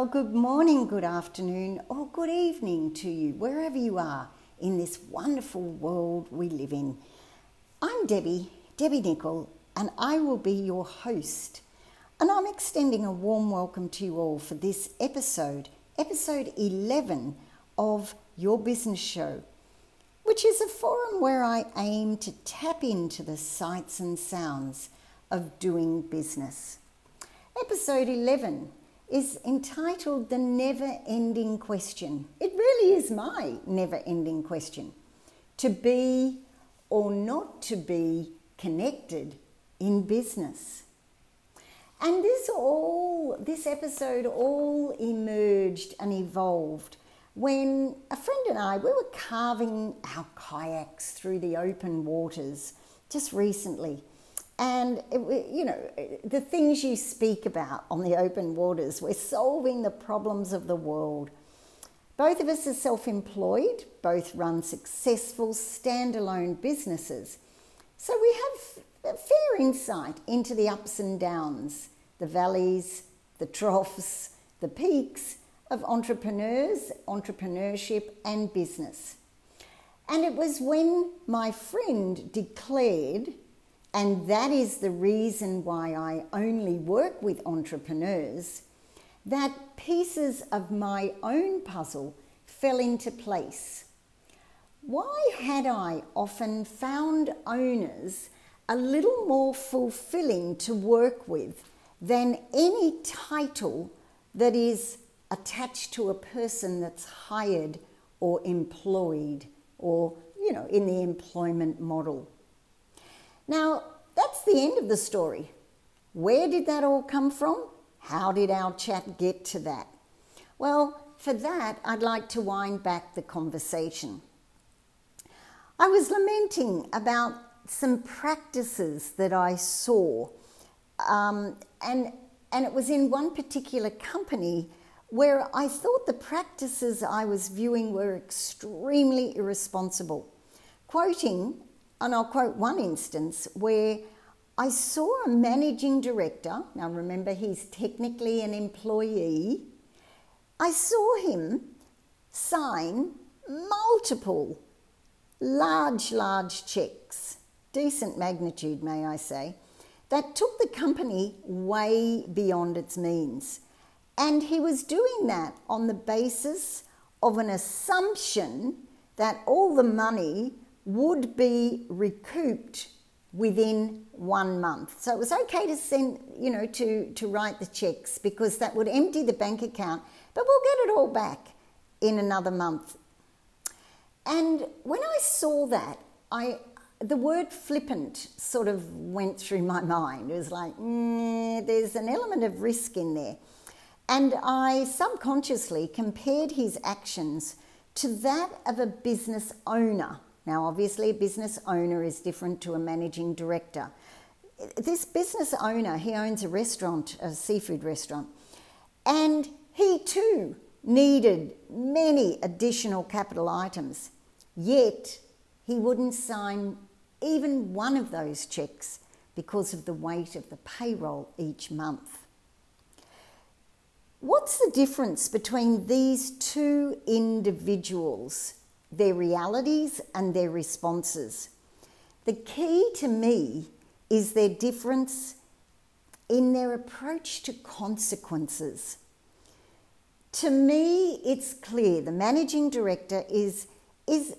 Well, good morning, good afternoon, or good evening to you, wherever you are in this wonderful world we live in. I'm Debbie, Debbie Nicol, and I will be your host. And I'm extending a warm welcome to you all for this episode, episode 11 of Your Business Show, which is a forum where I aim to tap into the sights and sounds of doing business. Episode 11 is entitled The Never Ending Question. It really is my never ending question to be or not to be connected in business. And this all, this episode all emerged and evolved when a friend and I, we were carving our kayaks through the open waters just recently. And, you know, the things you speak about on the open waters, we're solving the problems of the world. Both of us are self employed, both run successful standalone businesses. So we have a fair insight into the ups and downs, the valleys, the troughs, the peaks of entrepreneurs, entrepreneurship, and business. And it was when my friend declared and that is the reason why I only work with entrepreneurs, that pieces of my own puzzle fell into place. Why had I often found owners a little more fulfilling to work with than any title that is attached to a person that's hired or employed or, you know, in the employment model? Now, that's the end of the story. Where did that all come from? How did our chat get to that? Well, for that, I'd like to wind back the conversation. I was lamenting about some practices that I saw, um, and, and it was in one particular company where I thought the practices I was viewing were extremely irresponsible. Quoting and I'll quote one instance where I saw a managing director, now remember he's technically an employee, I saw him sign multiple large, large checks, decent magnitude, may I say, that took the company way beyond its means. And he was doing that on the basis of an assumption that all the money would be recouped within one month. So it was okay to send, you know, to, to write the checks because that would empty the bank account, but we'll get it all back in another month. And when I saw that, I the word flippant sort of went through my mind. It was like, mm, there's an element of risk in there. And I subconsciously compared his actions to that of a business owner now, obviously, a business owner is different to a managing director. This business owner, he owns a restaurant, a seafood restaurant, and he too needed many additional capital items, yet he wouldn't sign even one of those checks because of the weight of the payroll each month. What's the difference between these two individuals their realities and their responses. The key to me is their difference in their approach to consequences. To me, it's clear the managing director is, is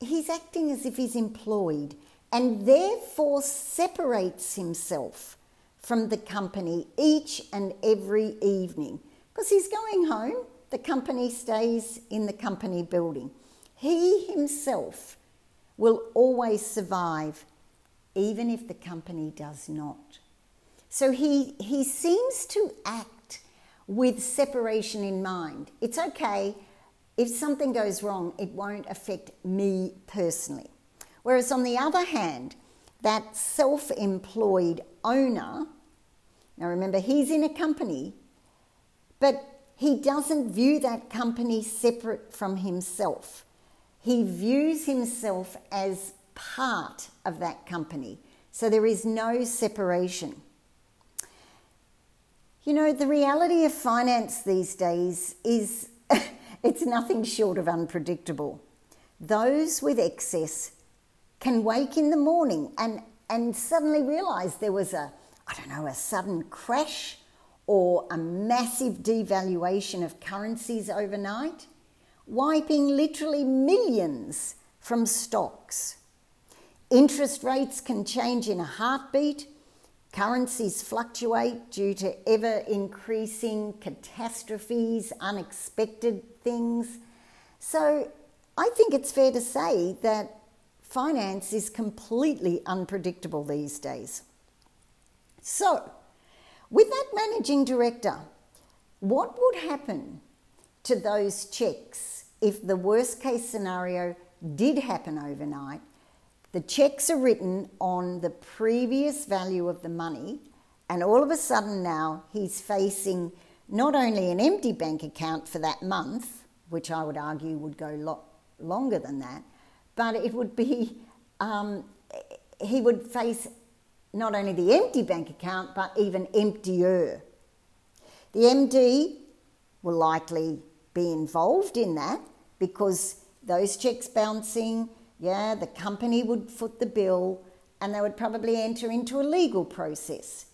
he's acting as if he's employed and therefore separates himself from the company each and every evening because he's going home, the company stays in the company building. He himself will always survive, even if the company does not. So he, he seems to act with separation in mind. It's okay if something goes wrong, it won't affect me personally. Whereas on the other hand, that self employed owner, now remember, he's in a company, but he doesn't view that company separate from himself. He views himself as part of that company. So there is no separation. You know, the reality of finance these days is it's nothing short of unpredictable. Those with excess can wake in the morning and, and suddenly realize there was a, I don't know, a sudden crash or a massive devaluation of currencies overnight, wiping literally millions from stocks. Interest rates can change in a heartbeat. Currencies fluctuate due to ever increasing catastrophes, unexpected things. So I think it's fair to say that finance is completely unpredictable these days. So, with that managing director, what would happen to those checks if the worst case scenario did happen overnight? The checks are written on the previous value of the money, and all of a sudden now he's facing not only an empty bank account for that month, which I would argue would go lot longer than that, but it would be um, he would face not only the empty bank account, but even emptier. The MD will likely be involved in that because those checks bouncing, yeah, the company would foot the bill and they would probably enter into a legal process.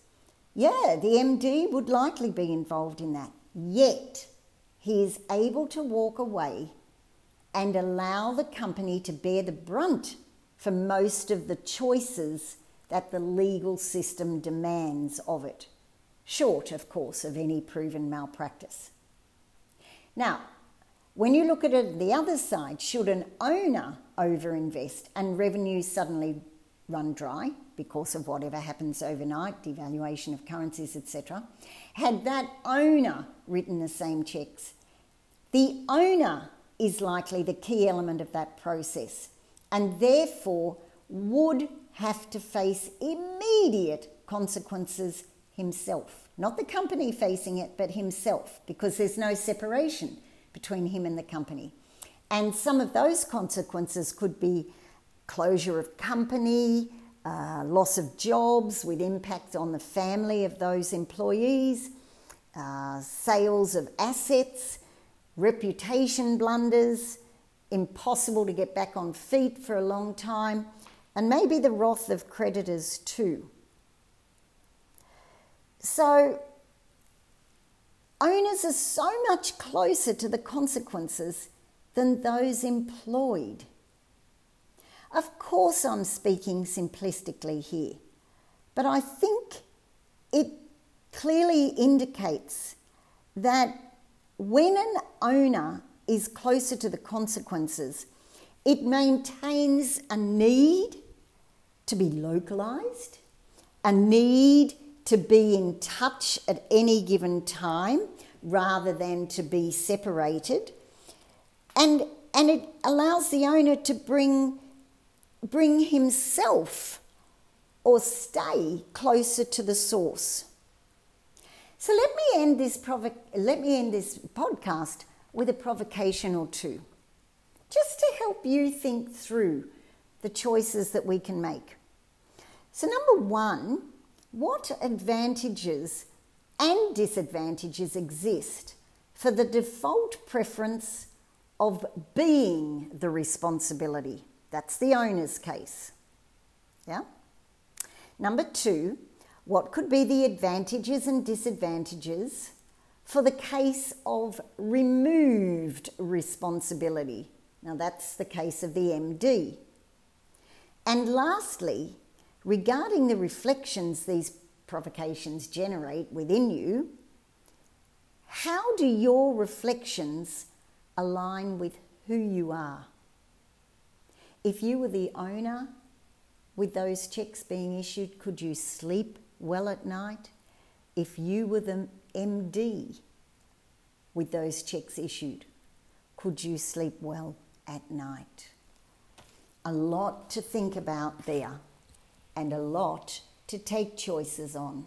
Yeah, the MD would likely be involved in that. Yet, he is able to walk away and allow the company to bear the brunt for most of the choices that the legal system demands of it, short, of course, of any proven malpractice. Now, when you look at it the other side, should an owner overinvest and revenues suddenly run dry because of whatever happens overnight, devaluation of currencies, etc., had that owner written the same checks, the owner is likely the key element of that process and therefore would have to face immediate consequences himself. Not the company facing it, but himself, because there's no separation between him and the company. And some of those consequences could be closure of company, uh, loss of jobs with impact on the family of those employees, uh, sales of assets, reputation blunders, impossible to get back on feet for a long time, and maybe the wrath of creditors too. So, owners are so much closer to the consequences than those employed. Of course, I'm speaking simplistically here, but I think it clearly indicates that when an owner is closer to the consequences, it maintains a need to be localized, a need to be in touch at any given time rather than to be separated. And, and it allows the owner to bring, bring himself or stay closer to the source. So let me end this provo- let me end this podcast with a provocation or two, just to help you think through the choices that we can make. So, number one, what advantages and disadvantages exist for the default preference of being the responsibility? That's the owner's case. Yeah? Number two, what could be the advantages and disadvantages for the case of removed responsibility? Now, that's the case of the MD. And lastly, regarding the reflections these provocations generate within you, how do your reflections align with who you are? If you were the owner with those checks being issued, could you sleep well at night? If you were the MD with those checks issued, could you sleep well at night? A lot to think about there and a lot to take choices on.